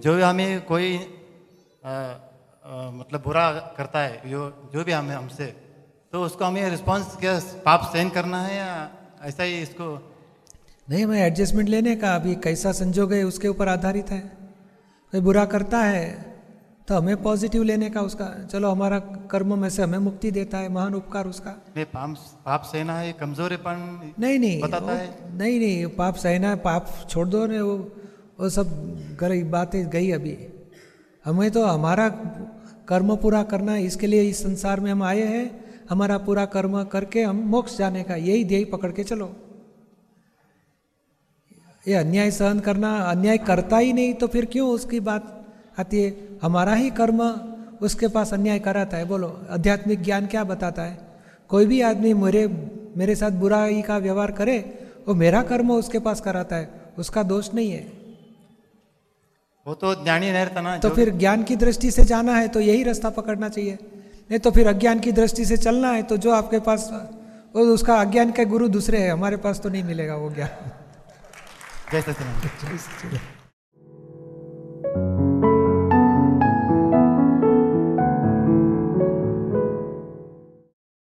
जो भी हमें कोई आ, आ, मतलब बुरा करता है जो जो भी हमें हमसे तो उसको हमें रिस्पॉन्स क्या पाप सहन करना है या ऐसा ही इसको? नहीं हमें एडजस्टमेंट लेने का अभी कैसा संजोग है उसके ऊपर आधारित है। कोई बुरा करता है तो हमें पॉजिटिव लेने का उसका चलो हमारा कर्म में से हमें मुक्ति देता है महान उपकार उसका। नहीं पाप पाप सहना है कमजोरीपन नहीं नहीं बताता है। नहीं नहीं पाप सहना है पाप छोड़ दो ने वो वो सब गई बातें गई अभी। हमें तो हमारा कर्म पूरा करना, इसके लिए इस संसार में हम आए हैं। हमारा पूरा कर्म करके हम मोक्ष जाने का, यही ध्येय पकड़ के चलो। ये अन्याय सहन करना, अन्याय करता ही नहीं तो फिर क्यों उसकी बात आती है? हमारा ही कर्म उसके पास अन्याय कराता है, बोलो। आध्यात्मिक ज्ञान क्या बताता है? कोई भी आदमी मेरे मेरे साथ बुराई का व्यवहार करे, वो मेरा कर्म उसके पास कराता है, उसका दोष नहीं है। वो तो ज्ञानी नहीं रहता ना तो फिर ज्ञान की दृष्टि से जाना है तो यही रास्ता पकड़ना चाहिए। नहीं तो फिर अज्ञान की दृष्टि से चलना है तो जो आपके पास वो उसका अज्ञान के गुरु दूसरे है हमारे पास तो नहीं मिलेगा वो ज्ञान। जय सचिदानंद।